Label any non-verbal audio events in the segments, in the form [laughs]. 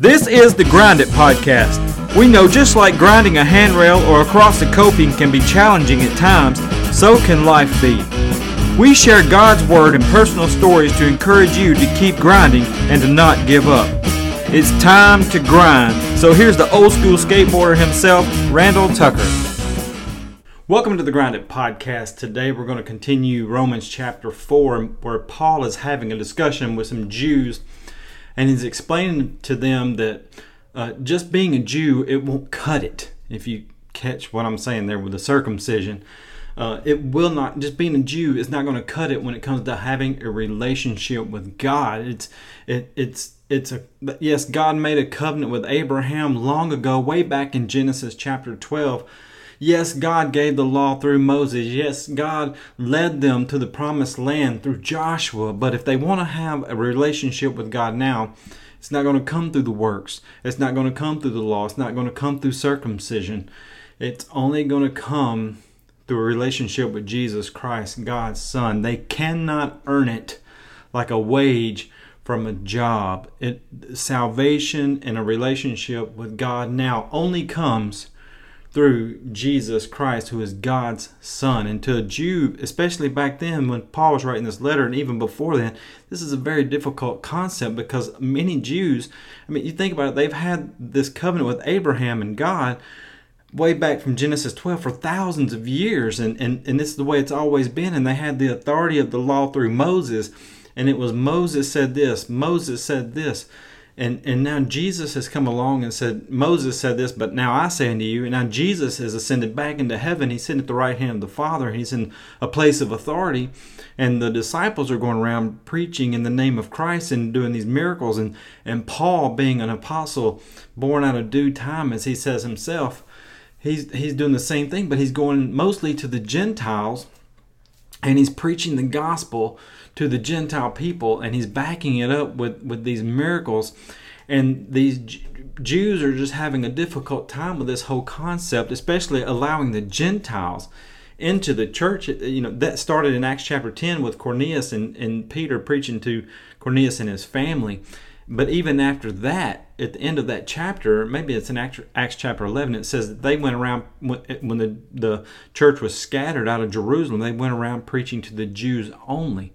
This is the Grind It Podcast. We know just like grinding a handrail or across a coping can be challenging at times, so can life be. We share God's Word and personal stories to encourage you to keep grinding and to not give up. It's time to grind. So here's the old school skateboarder himself, Randall Tucker. Welcome to the Grind It Podcast. Today we're going to continue Romans chapter 4, where Paul is having a discussion with some Jews and he's explaining to them that uh, just being a Jew, it won't cut it. If you catch what I'm saying there with the circumcision, uh, it will not. Just being a Jew is not going to cut it when it comes to having a relationship with God. It's it it's it's a yes. God made a covenant with Abraham long ago, way back in Genesis chapter 12 Yes, God gave the law through Moses. Yes, God led them to the promised land through Joshua. But if they want to have a relationship with God now, it's not going to come through the works. It's not going to come through the law. It's not going to come through circumcision. It's only going to come through a relationship with Jesus Christ, God's Son. They cannot earn it like a wage from a job. It, salvation and a relationship with God now only comes through Jesus Christ, who is God's Son. And to a Jew, especially back then when Paul was writing this letter, and even before then, this is a very difficult concept because many Jews, I mean, you think about it, they've had this covenant with Abraham and God way back from Genesis 12 for thousands of years. And, and, and this is the way it's always been. And they had the authority of the law through Moses. And it was Moses said this, Moses said this. And, and now Jesus has come along and said, Moses said this, but now I say unto you. And now Jesus has ascended back into heaven. He's sitting at the right hand of the Father. He's in a place of authority. And the disciples are going around preaching in the name of Christ and doing these miracles. And, and Paul, being an apostle born out of due time, as he says himself, he's, he's doing the same thing, but he's going mostly to the Gentiles and he's preaching the gospel to the Gentile people, and he's backing it up with, with these miracles. And these Jews are just having a difficult time with this whole concept, especially allowing the Gentiles into the church. You know, that started in Acts chapter 10 with Cornelius and, and Peter preaching to Cornelius and his family. But even after that, at the end of that chapter, maybe it's in Acts chapter 11, it says that they went around, when the, the church was scattered out of Jerusalem, they went around preaching to the Jews only.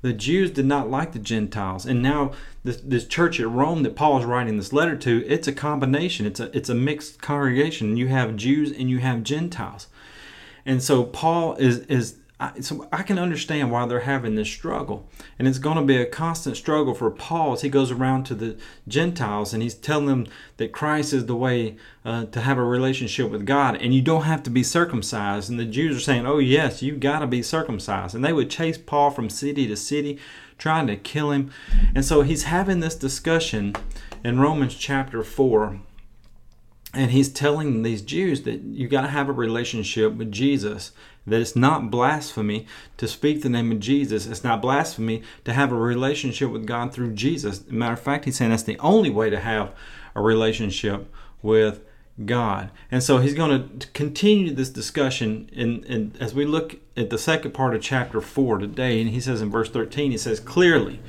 The Jews did not like the Gentiles. And now this, this church at Rome that Paul is writing this letter to, it's a combination. It's a, it's a mixed congregation. You have Jews and you have Gentiles. And so Paul is, is I, so I can understand why they're having this struggle. And it's going to be a constant struggle for Paul as he goes around to the Gentiles and he's telling them that Christ is the way uh, to have a relationship with God and you don't have to be circumcised. And the Jews are saying, oh, yes, you've got to be circumcised. And they would chase Paul from city to city trying to kill him. And so he's having this discussion in Romans chapter 4 and he's telling these Jews that you got to have a relationship with Jesus. That it's not blasphemy to speak the name of Jesus. It's not blasphemy to have a relationship with God through Jesus. matter of fact, he's saying that's the only way to have a relationship with God. And so he's going to continue this discussion in, in, as we look at the second part of chapter 4 today. And he says in verse 13, he says, Clearly,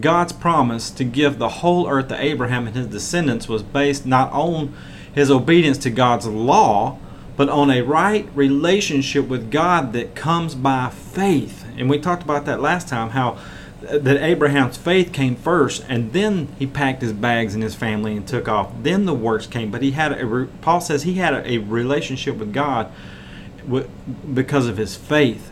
God's promise to give the whole earth to Abraham and his descendants was based not on his obedience to God's law, but on a right relationship with God that comes by faith. And we talked about that last time how that Abraham's faith came first and then he packed his bags and his family and took off. Then the works came, but he had a Paul says he had a, relationship with God because of his faith.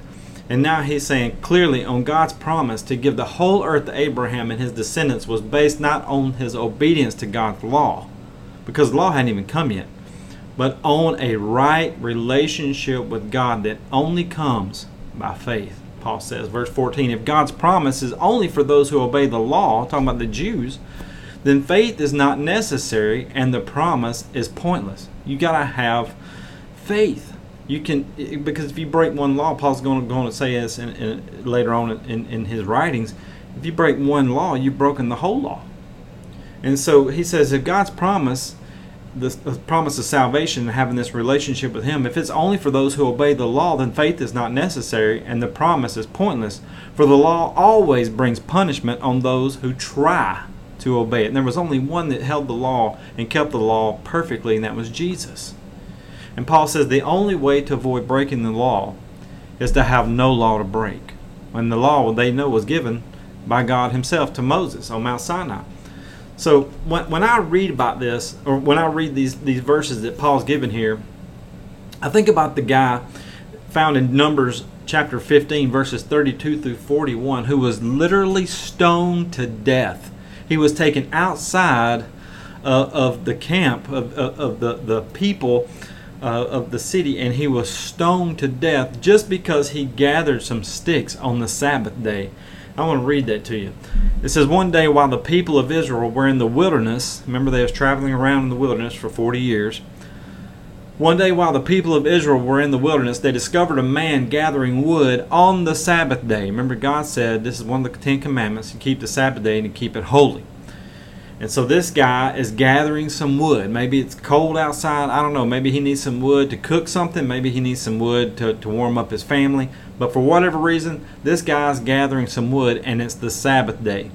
And now he's saying clearly on God's promise to give the whole earth to Abraham and his descendants was based not on his obedience to God's law because law hadn't even come yet, but on a right relationship with God that only comes by faith. Paul says, verse 14, if God's promise is only for those who obey the law, talking about the Jews, then faith is not necessary and the promise is pointless. You got to have faith. You can because if you break one law, Paul's going to, going to say this in, in, later on in, in his writings. If you break one law, you've broken the whole law. And so he says, if God's promise, the, promise of salvation and having this relationship with Him, if it's only for those who obey the law, then faith is not necessary and the promise is pointless. For the law always brings punishment on those who try to obey it. And there was only one that held the law and kept the law perfectly, and that was Jesus. And Paul says the only way to avoid breaking the law is to have no law to break. When the law they know was given by God Himself to Moses on Mount Sinai. So when, when I read about this, or when I read these, these verses that Paul's given here, I think about the guy found in Numbers chapter 15, verses 32 through 41, who was literally stoned to death. He was taken outside uh, of the camp of, of, of the, the people uh, of the city and he was stoned to death just because he gathered some sticks on the Sabbath day. I want to read that to you. It says, One day while the people of Israel were in the wilderness, remember they was traveling around in the wilderness for 40 years. One day while the people of Israel were in the wilderness, they discovered a man gathering wood on the Sabbath day. Remember, God said this is one of the Ten Commandments you keep the Sabbath day and you keep it holy. And so this guy is gathering some wood. Maybe it's cold outside. I don't know. Maybe he needs some wood to cook something. Maybe he needs some wood to, to warm up his family. But for whatever reason, this guy's gathering some wood and it's the Sabbath day,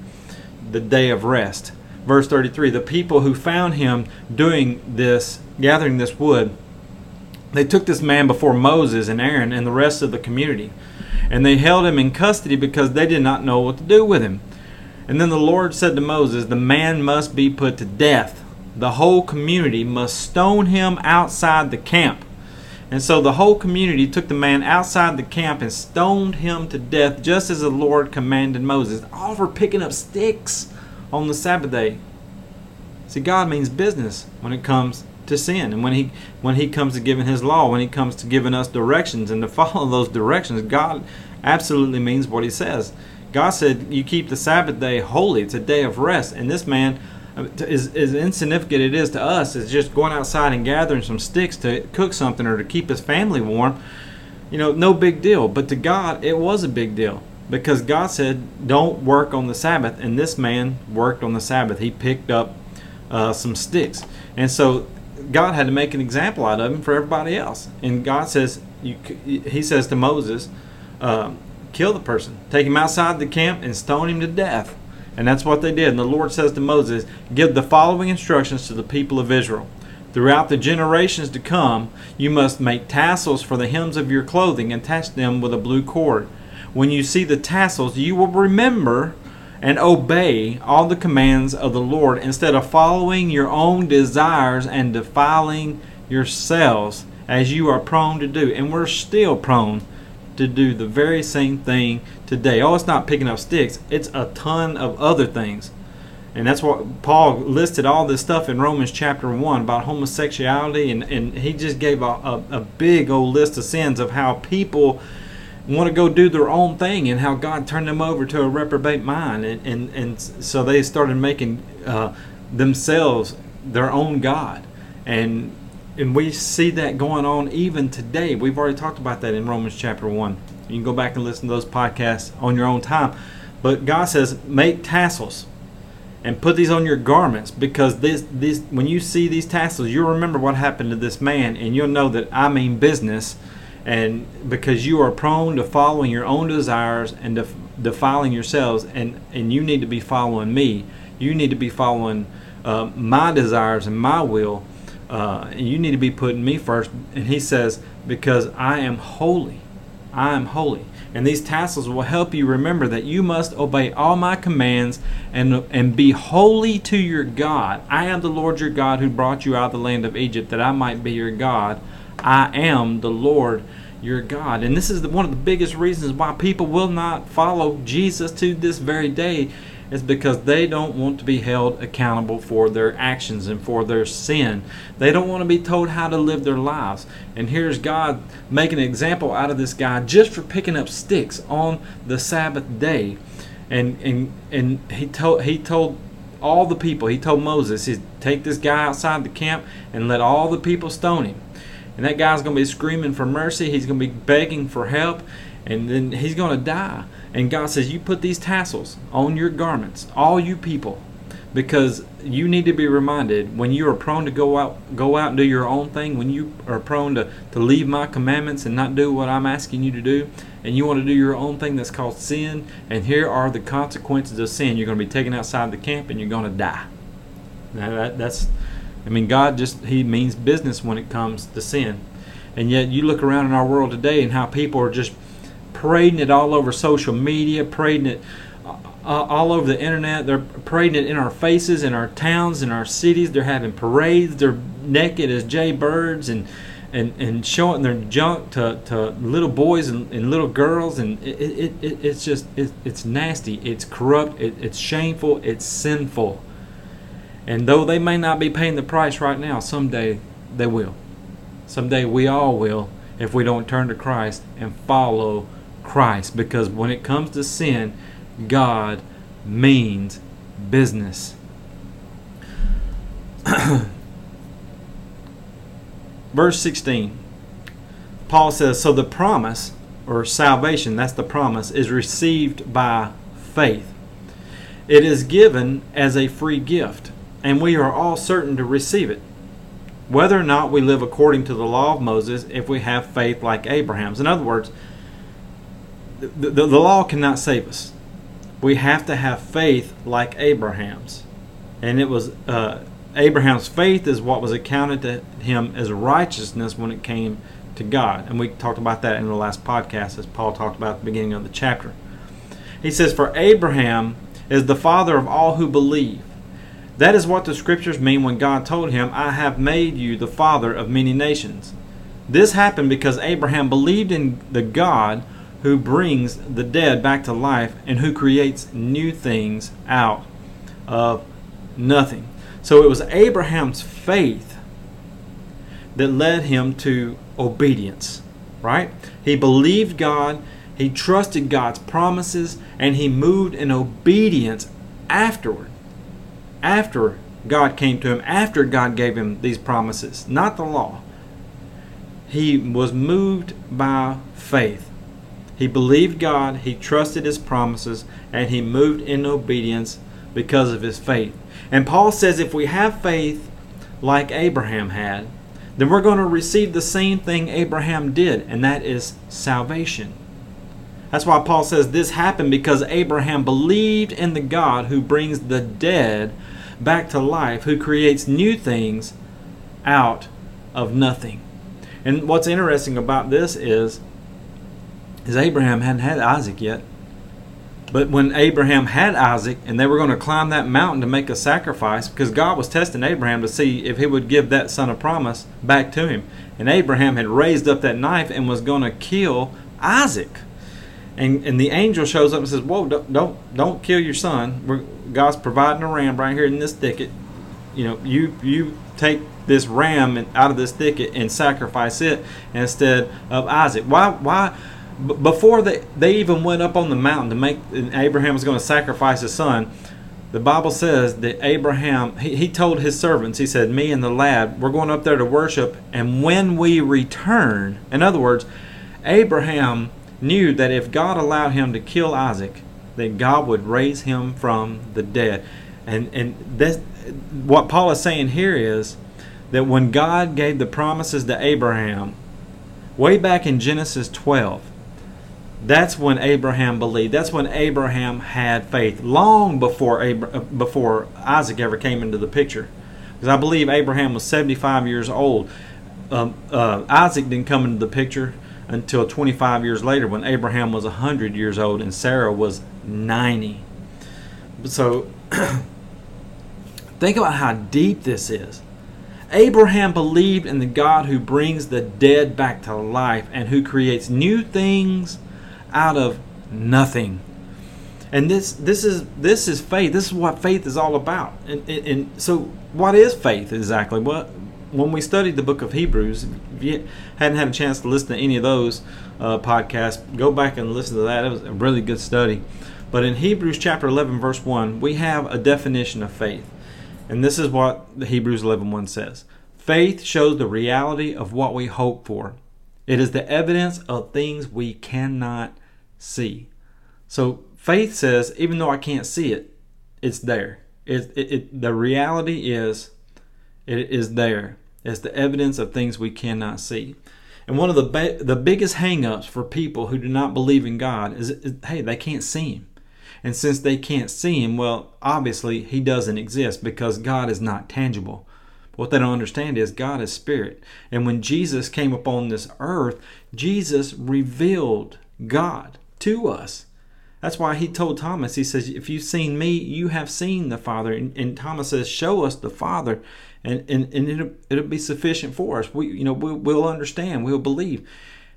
the day of rest. Verse 33 The people who found him doing this, gathering this wood, they took this man before Moses and Aaron and the rest of the community. And they held him in custody because they did not know what to do with him. And then the Lord said to Moses, The man must be put to death. The whole community must stone him outside the camp. And so the whole community took the man outside the camp and stoned him to death, just as the Lord commanded Moses, all for picking up sticks on the Sabbath day. See, God means business when it comes to sin, and when he when he comes to giving His law, when He comes to giving us directions and to [laughs] follow those directions, God absolutely means what He says. God said, You keep the Sabbath day holy. It's a day of rest. And this man, as, as insignificant it is to us, is just going outside and gathering some sticks to cook something or to keep his family warm. You know, no big deal. But to God, it was a big deal because God said, Don't work on the Sabbath. And this man worked on the Sabbath. He picked up uh, some sticks. And so God had to make an example out of him for everybody else. And God says, you, He says to Moses, uh, kill the person, take him outside the camp, and stone him to death. And that's what they did. And the Lord says to Moses, Give the following instructions to the people of Israel. Throughout the generations to come, you must make tassels for the hems of your clothing and attach them with a blue cord. When you see the tassels, you will remember and obey all the commands of the Lord instead of following your own desires and defiling yourselves as you are prone to do. And we're still prone to do the very same thing today. Oh, it's not picking up sticks, it's a ton of other things. And that's what Paul listed all this stuff in Romans chapter 1 about homosexuality, and, and he just gave a, a, a big old list of sins of how people want to go do their own thing and how God turned them over to a reprobate mind. And, and, and so they started making uh, themselves their own God. And and we see that going on even today. We've already talked about that in Romans chapter 1. You can go back and listen to those podcasts on your own time. But God says, make tassels and put these on your garments because this, this when you see these tassels, you'll remember what happened to this man and you'll know that I mean business. And because you are prone to following your own desires and def- defiling yourselves, and, and you need to be following me, you need to be following uh, my desires and my will uh, you need to be putting me first. And he says, because I am holy. I am holy. And these tassels will help you remember that you must obey all my commands and, and be holy to your God. I am the Lord your God who brought you out of the land of Egypt that I might be your God. I am the Lord your God. And this is the, one of the biggest reasons why people will not follow Jesus to this very day is because they don't want to be held accountable for their actions and for their sin. They don't want to be told how to live their lives. And here's God making an example out of this guy just for picking up sticks on the Sabbath day. And and and he told he told all the people, he told Moses, he take this guy outside the camp and let all the people stone him. And that guy's going to be screaming for mercy. He's going to be begging for help. And then he's going to die. And God says, You put these tassels on your garments, all you people, because you need to be reminded when you are prone to go out go out and do your own thing when you are prone to, to leave my commandments and not do what i'm asking you to do and you want to do your own thing that's called sin and here are the consequences of sin. You're going to be taken outside the camp and you're going to die. Now that, that's i mean god just he means business when it comes to sin. And yet you look around in our world today and how people are just parading it all over social media parading it uh, all over the internet. They're parading it in our faces, in our towns, in our cities. They're having parades. They're naked as jaybirds and and, and showing their junk to, to little boys and, and little girls. And it, it, it, it's just, it, it's nasty. It's corrupt. It, it's shameful. It's sinful. And though they may not be paying the price right now, someday they will. Someday we all will if we don't turn to Christ and follow Christ. Because when it comes to sin, God means business. [clears throat] Verse 16, Paul says, So the promise, or salvation, that's the promise, is received by faith. It is given as a free gift, and we are all certain to receive it. Whether or not we live according to the law of Moses, if we have faith like Abraham's. In other words, the, the, the law cannot save us we have to have faith like Abraham's. And it was uh, Abraham's faith is what was accounted to him as righteousness when it came to God. And we talked about that in the last podcast as Paul talked about at the beginning of the chapter. He says, For Abraham is the father of all who believe. That is what the scriptures mean when God told him, I have made you the father of many nations. This happened because Abraham believed in the God who brings the dead back to life and who creates new things out of nothing. So it was Abraham's faith that led him to obedience, right? He believed God, he trusted God's promises, and he moved in obedience afterward. After God came to him, after God gave him these promises, not the law. He was moved by faith. He believed God, he trusted his promises, and he moved in obedience because of his faith. And Paul says if we have faith like Abraham had, then we're going to receive the same thing Abraham did, and that is salvation. That's why Paul says this happened because Abraham believed in the God who brings the dead back to life, who creates new things out of nothing. And what's interesting about this is is Abraham hadn't had Isaac yet. But when Abraham had Isaac and they were going to climb that mountain to make a sacrifice, because God was testing Abraham to see if he would give that son of promise back to him. And Abraham had raised up that knife and was going to kill Isaac. And, and the angel shows up and says, Whoa, don't, don't, don't kill your son. We're, God's providing a ram right here in this thicket. You know, you, you take this ram out of this thicket and sacrifice it instead of Isaac. Why? Why? Before they, they even went up on the mountain to make Abraham was going to sacrifice his son, the Bible says that Abraham he, he told his servants, he said, Me and the lad, we're going up there to worship, and when we return, in other words, Abraham knew that if God allowed him to kill Isaac, that God would raise him from the dead. And and this what Paul is saying here is that when God gave the promises to Abraham, way back in Genesis 12, that's when Abraham believed. That's when Abraham had faith, long before uh, before Isaac ever came into the picture. Because I believe Abraham was 75 years old. Um, uh, Isaac didn't come into the picture until 25 years later, when Abraham was 100 years old and Sarah was 90. So, [clears throat] think about how deep this is. Abraham believed in the God who brings the dead back to life and who creates new things out of nothing. And this this is this is faith. This is what faith is all about. And, and, and so, what is faith exactly? What when we studied the book of Hebrews, if you hadn't had a chance to listen to any of those uh, podcasts, go back and listen to that. It was a really good study. But in Hebrews chapter 11, verse 1, we have a definition of faith. And this is what the Hebrews 11 1 says Faith shows the reality of what we hope for, it is the evidence of things we cannot see. So faith says, even though I can't see it, it's there. It, it, it, the reality is, it is there. It's the evidence of things we cannot see. And one of the ba- the biggest hangups for people who do not believe in God is, is, hey, they can't see Him. And since they can't see Him, well, obviously He doesn't exist because God is not tangible. What they don't understand is God is spirit. And when Jesus came upon this earth, Jesus revealed God to us. That's why he told Thomas, he says, If you've seen me, you have seen the Father. And, and Thomas says, Show us the Father, and, and, and it'll, it'll be sufficient for us. We, you know, we'll, we'll understand, we'll believe.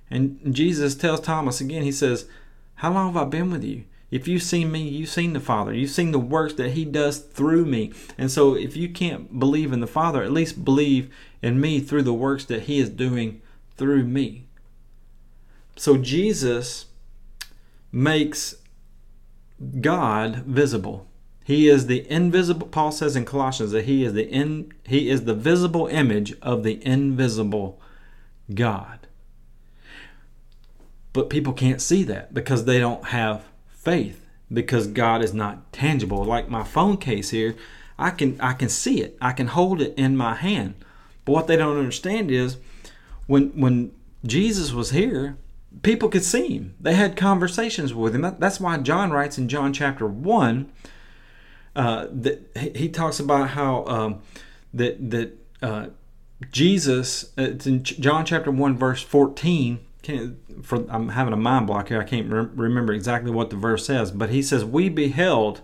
And Jesus tells Thomas again, He says, How long have I been with you? If you've seen me, you've seen the Father. You've seen the works that He does through me. And so, if you can't believe in the Father, at least believe in me through the works that He is doing through me. So, Jesus makes God visible. He is the invisible. Paul says in Colossians that he is the in, he is the visible image of the invisible God. But people can't see that because they don't have faith because God is not tangible. Like my phone case here, I can I can see it. I can hold it in my hand. But what they don't understand is when when Jesus was here, people could see him. They had conversations with him. That's why John writes in John chapter 1 uh, that he talks about how um, that that uh, Jesus, uh, it's in John chapter 1 verse 14, for I'm having a mind block here. I can't re- remember exactly what the verse says, but he says, "We beheld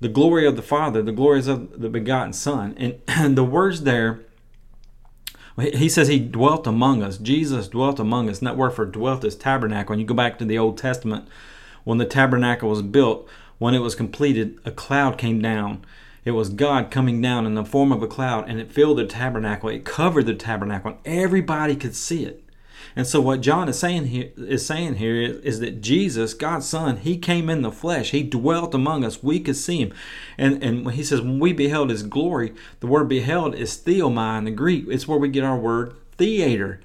the glory of the Father, the glories of the begotten Son." And, [clears throat] and the words there, he says he dwelt among us. Jesus dwelt among us. And that word for dwelt is tabernacle. When you go back to the Old Testament, when the tabernacle was built, when it was completed, a cloud came down. It was God coming down in the form of a cloud, and it filled the tabernacle. It covered the tabernacle, and everybody could see it. And so what John is saying here is saying here is, is, that Jesus, God's Son, He came in the flesh. He dwelt among us. We could see Him. And and He says when we beheld His glory, the word beheld is theomai in the Greek. It's where we get our word theater.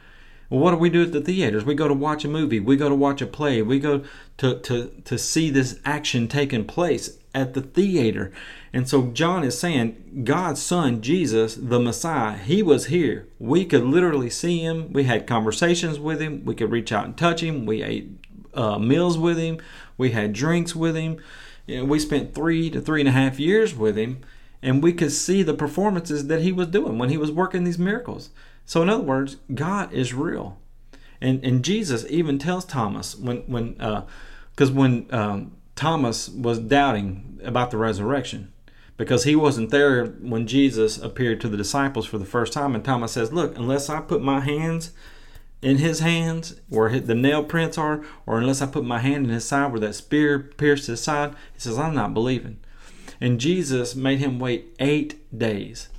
Well, what do we do at the theaters? We go to watch a movie. We go to watch a play. We go to, to, to see this action taking place at the theater. And so John is saying God's son, Jesus, the Messiah, he was here. We could literally see him. We had conversations with him. We could reach out and touch him. We ate uh, meals with him. We had drinks with him. You know, we spent three to three and a half years with him. And we could see the performances that he was doing when he was working these miracles. So, in other words, God is real. And, and Jesus even tells Thomas when, when, because uh, when um, Thomas was doubting about the resurrection, because he wasn't there when Jesus appeared to the disciples for the first time. And Thomas says, Look, unless I put my hands in his hands where the nail prints are, or unless I put my hand in his side where that spear pierced his side, he says, I'm not believing. And Jesus made him wait eight days.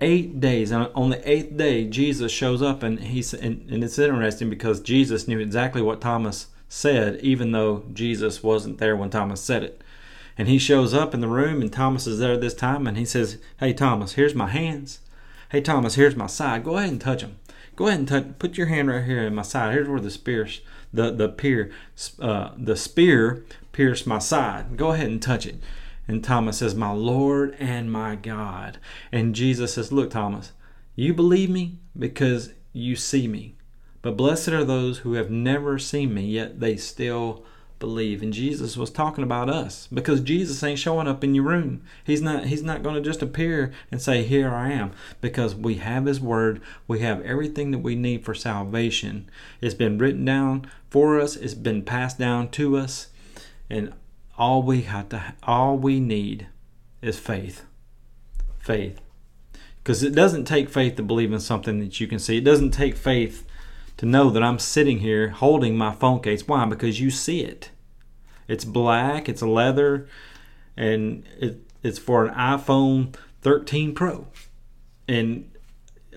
Eight days. And on the eighth day, Jesus shows up, and he's and, and it's interesting because Jesus knew exactly what Thomas said, even though Jesus wasn't there when Thomas said it. And he shows up in the room, and Thomas is there this time, and he says, Hey, Thomas, here's my hands. Hey, Thomas, here's my side. Go ahead and touch them. Go ahead and touch. Put your hand right here in my side. Here's where the spear, the the peer, uh, the spear pierced my side. Go ahead and touch it. And Thomas says, My Lord and my God. And Jesus says, Look, Thomas, you believe me because you see me. But blessed are those who have never seen me, yet they still believe. And Jesus was talking about us because Jesus ain't showing up in your room. He's not he's not going to just appear and say, "Here I am," because we have his word. We have everything that we need for salvation. It's been written down for us. It's been passed down to us. And all we have to all we need is faith. Faith. Because it doesn't take faith to believe in something that you can see. It doesn't take faith to know that I'm sitting here holding my phone case. Why? Because you see it. It's black, it's leather, and it, it's for an iPhone 13 Pro. And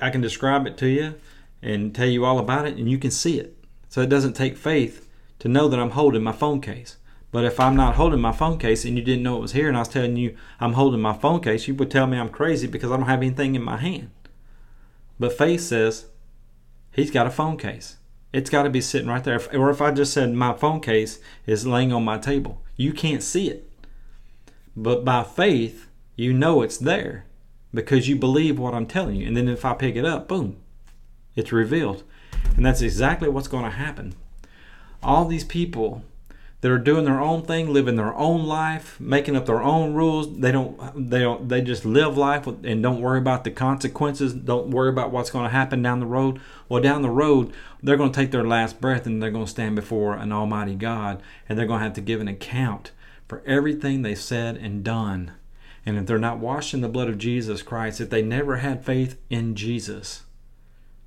I can describe it to you and tell you all about it, and you can see it. So it doesn't take faith to know that I'm holding my phone case. But if I'm not holding my phone case and you didn't know it was here and I was telling you I'm holding my phone case, you would tell me I'm crazy because I don't have anything in my hand. But faith says, he's got a phone case. It's got to be sitting right there. Or if I just said my phone case is laying on my table, you can't see it. But by faith, You know it's there because you believe what I'm telling you. And then if I pick it up, boom, it's revealed. And that's exactly what's going to happen. All these people that are doing their own thing, living their own life, making up their own rules. They don't they don't they just live life and don't worry about the consequences, don't worry about what's going to happen down the road. Well, down the road, they're going to take their last breath and they're going to stand before an almighty God and they're going to have to give an account for everything they said and done. And if they're not washed in the blood of Jesus Christ, if they never had faith in Jesus,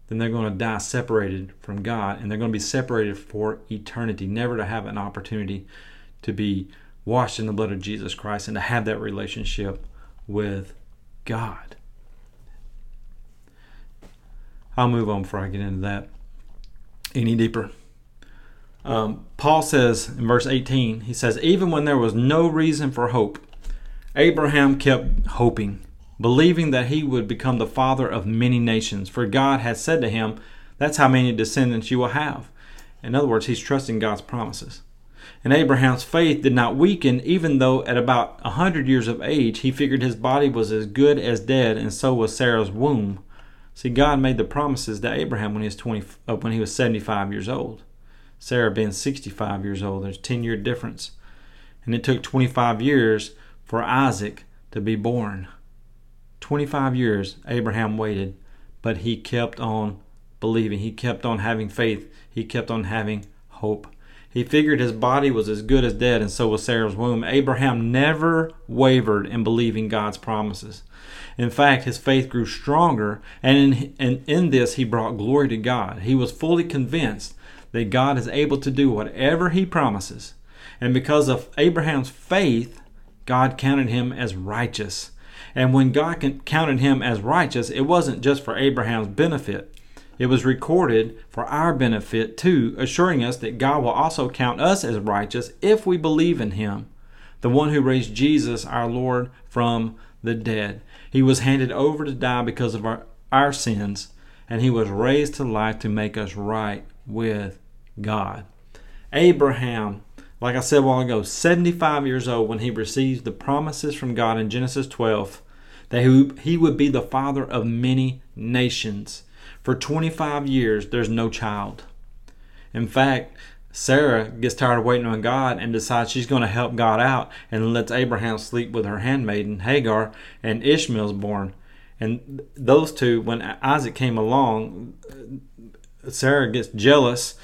then they're going to die separated from God and they're going to be separated for eternity, never to have an opportunity to be washed in the blood of Jesus Christ and to have that relationship with God. I'll move on before I get into that any deeper. Um, Paul says in verse 18, he says, Even when there was no reason for hope, Abraham kept hoping believing that he would become the father of many nations. For God had said to him, That's how many descendants you will have. In other words, he's trusting God's promises. And Abraham's faith did not weaken, even though at about a hundred years of age he figured his body was as good as dead, and so was Sarah's womb. See, God made the promises to Abraham when he was twenty, uh, when he was seventy-five years old. Sarah being sixty-five years old, there's ten-year difference, and it took twenty-five years for Isaac to be born. 25 years Abraham waited, but he kept on believing. He kept on having faith. He kept on having hope. He figured his body was as good as dead, and so was Sarah's womb. Abraham never wavered in believing God's promises. In fact, his faith grew stronger, and in, and in this he brought glory to God. He was fully convinced that God is able to do whatever he promises. And because of Abraham's faith, God counted him as righteous. And when God counted him as righteous, it wasn't just for Abraham's benefit. It was recorded for our benefit too, assuring us that God will also count us as righteous if we believe in him, the one who raised Jesus, our Lord, from the dead. He was handed over to die because of our, our sins, and he was raised to life to make us right with God. Abraham, like I said a while ago, 75 years old when he receives the promises from God in Genesis 12, that he would be the father of many nations. For 25 years, there's no child. In fact, Sarah gets tired of waiting on God and decides she's going to help God out and lets Abraham sleep with her handmaiden Hagar, and Ishmael's born. And those two, when Isaac came along, Sarah gets jealous,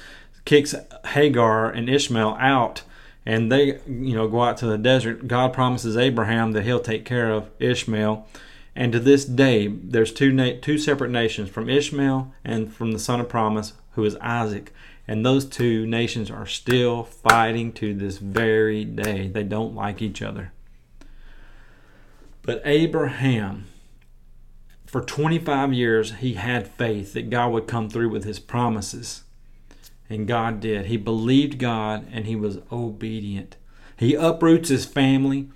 kicks Hagar and Ishmael out, and they you know go out to the desert. God promises abraham that he'll take care of ishmael. And to this day there's two na- two separate nations from ishmael and from the son of promise who is isaac. And those two nations are still fighting to this very day. They don't like each other. But abraham for 25 years he had faith that god would come through with his promises and God did. He believed God and he was obedient. He uproots his family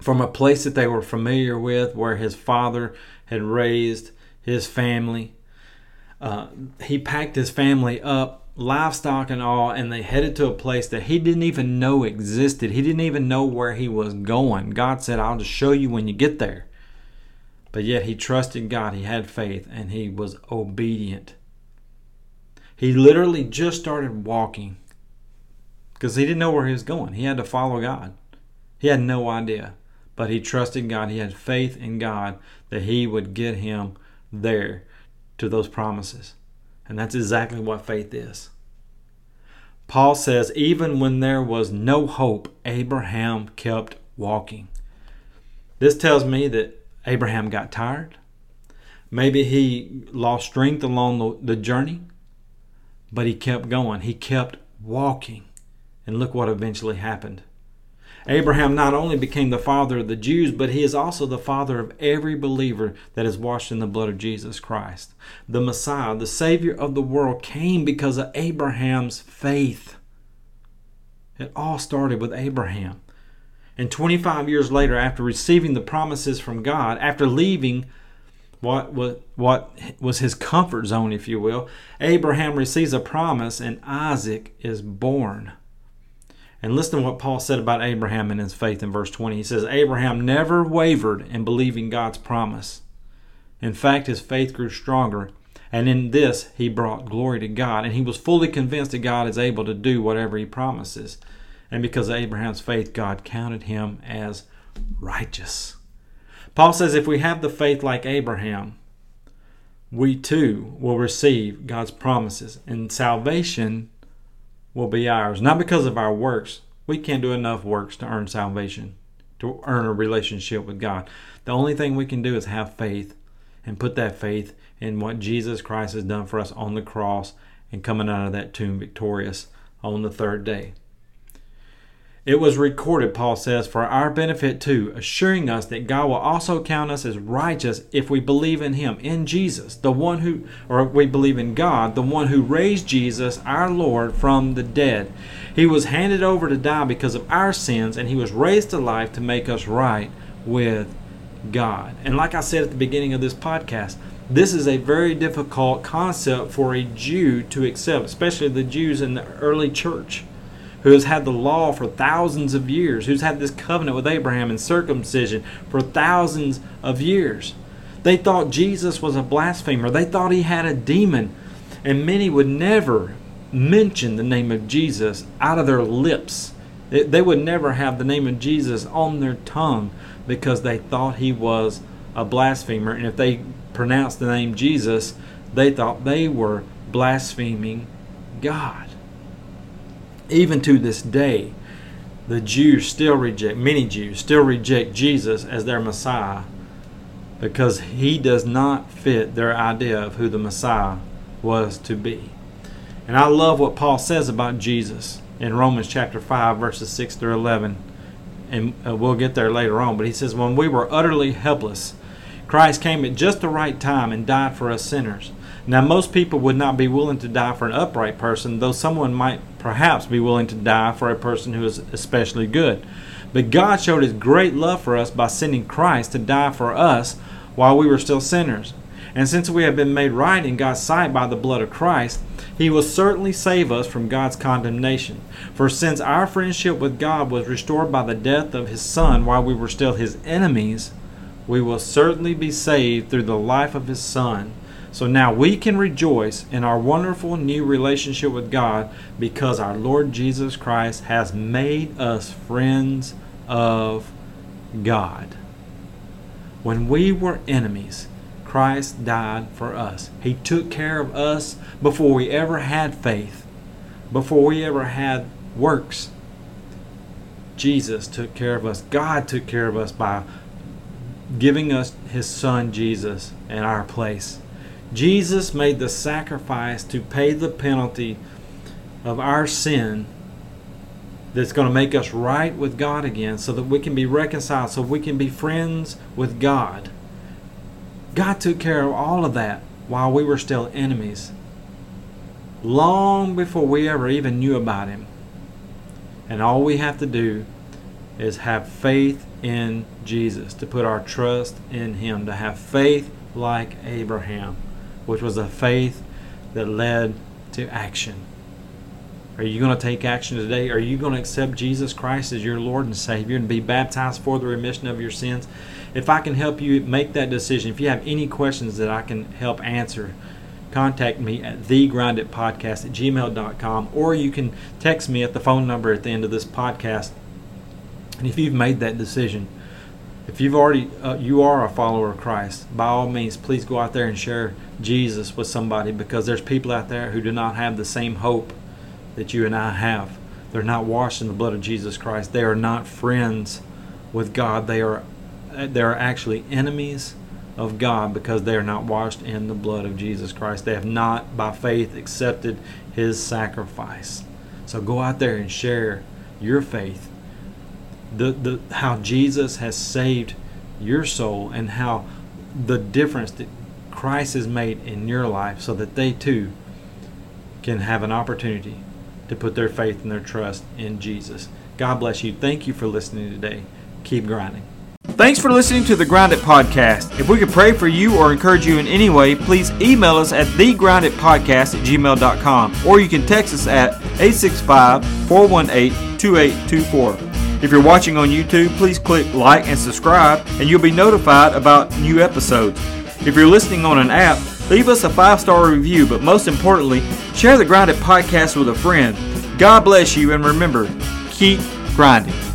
from a place that they were familiar with, where his father had raised his family. Uh, he packed his family up, livestock and all, and they headed to a place that he didn't even know existed. He didn't even know where he was going. God said, I'll just show you when you get there. But yet he trusted God, he had faith, and he was obedient. He literally just started walking because he didn't know where he was going. He had to follow God. He had no idea, but he trusted God. He had faith in God that he would get him there to those promises. And that's exactly what faith is. Paul says, even when there was no hope, Abraham kept walking. This tells me that Abraham got tired. Maybe he lost strength along the, the journey. But he kept going, he kept walking. And look what eventually happened. Abraham not only became the father of the Jews, but he is also the father of every believer that is washed in the blood of Jesus Christ. The Messiah, the Savior of the world, came because of Abraham's faith. It all started with Abraham. And 25 years later, after receiving the promises from God, after leaving what was what was his comfort zone, if you will. Abraham receives a promise, and Isaac is born. And listen to what Paul said about Abraham and his faith in verse 20. He says, Abraham never wavered in believing God's promise. In fact, his faith grew stronger, and in this he brought glory to God, and he was fully convinced that God is able to do whatever he promises. And because of Abraham's faith, God counted him as righteous. Paul says if we have the faith like Abraham, we too will receive God's promises, and salvation will be ours. Not because of our works. We can't do enough works to earn salvation, to earn a relationship with God. The only thing we can do is have faith and put that faith in what Jesus Christ has done for us on the cross and coming out of that tomb victorious on the third day. It was recorded, Paul says, for our benefit too, assuring us that God will also count us as righteous if we believe in Him, in Jesus, the one who, or we believe in God, the one who raised Jesus, our Lord, from the dead. He was handed over to die because of our sins, and He was raised to life to make us right with God. And like I said at the beginning of this podcast, this is a very difficult concept for a Jew to accept, especially the Jews in the early church who has had the law for thousands of years, who's had this covenant with Abraham and circumcision for thousands of years. They thought Jesus was a blasphemer. They thought he had a demon. And many would never mention the name of Jesus out of their lips. They would never have the name of Jesus on their tongue because they thought he was a blasphemer. And if they pronounced the name Jesus, they thought they were blaspheming God even to this day, the Jews still reject, many Jews still reject Jesus as their Messiah because he does not fit their idea of who the Messiah was to be. And I love what Paul says about Jesus in Romans chapter 5, verses 6 through 11. And uh, we'll get there later on. But he says, When we were utterly helpless, Christ came at just the right time and died for us sinners. Now, most people would not be willing to die for an upright person, though someone might perhaps be willing to die for a person who is especially good. But God showed His great love for us by sending Christ to die for us while we were still sinners. And since we have been made right in God's sight by the blood of Christ, He will certainly save us from God's condemnation. For since our friendship with God was restored by the death of His Son while we were still His enemies, we will certainly be saved through the life of His Son. So now we can rejoice in our wonderful new relationship with God because our Lord Jesus Christ has made us friends of God. When we were enemies, Christ died for us. He took care of us before we ever had faith, before we ever had works. Jesus took care of us. God took care of us by giving us His Son Jesus in our place. Jesus made the sacrifice to pay the penalty of our sin that's going to make us right with God again so that we can be reconciled, so we can be friends with God. God took care of all of that while we were still enemies, long before we ever even knew about Him. And all we have to do is have faith in Jesus, to put our trust in Him, to have faith like Abraham which was a faith that led to action. Are you going to take action today? Are you going to accept Jesus Christ as your Lord and Savior and be baptized for the remission of your sins? If I can help you make that decision, if you have any questions that I can help answer, contact me at thegrinditpodcast at gmail.com or you can text me at the phone number at the end of this podcast. And if you've made that decision, if you've already uh, you are a follower of Christ, by all means, please go out there and share Jesus with somebody because there's people out there who do not have the same hope that you and I have. They're not washed in the blood of Jesus Christ. They are not friends with God. They are they are actually enemies of God because they are not washed in the blood of Jesus Christ. They have not by faith accepted his sacrifice. So go out there and share your faith the, the how Jesus has saved your soul and how the difference that Christ has made in your life so that they too can have an opportunity to put their faith and their trust in Jesus. God bless you. Thank you for listening today. Keep grinding. Thanks for listening to the Grind It Podcast. If we could pray for you or encourage you in any way, please email us at thegrinditpodcast at gmail.com or you can text us at 865 418 2824. If you're watching on YouTube, please click like and subscribe, and you'll be notified about new episodes. If you're listening on an app, leave us a five star review, but most importantly, share the Grind It podcast with a friend. God bless you, and remember, keep grinding.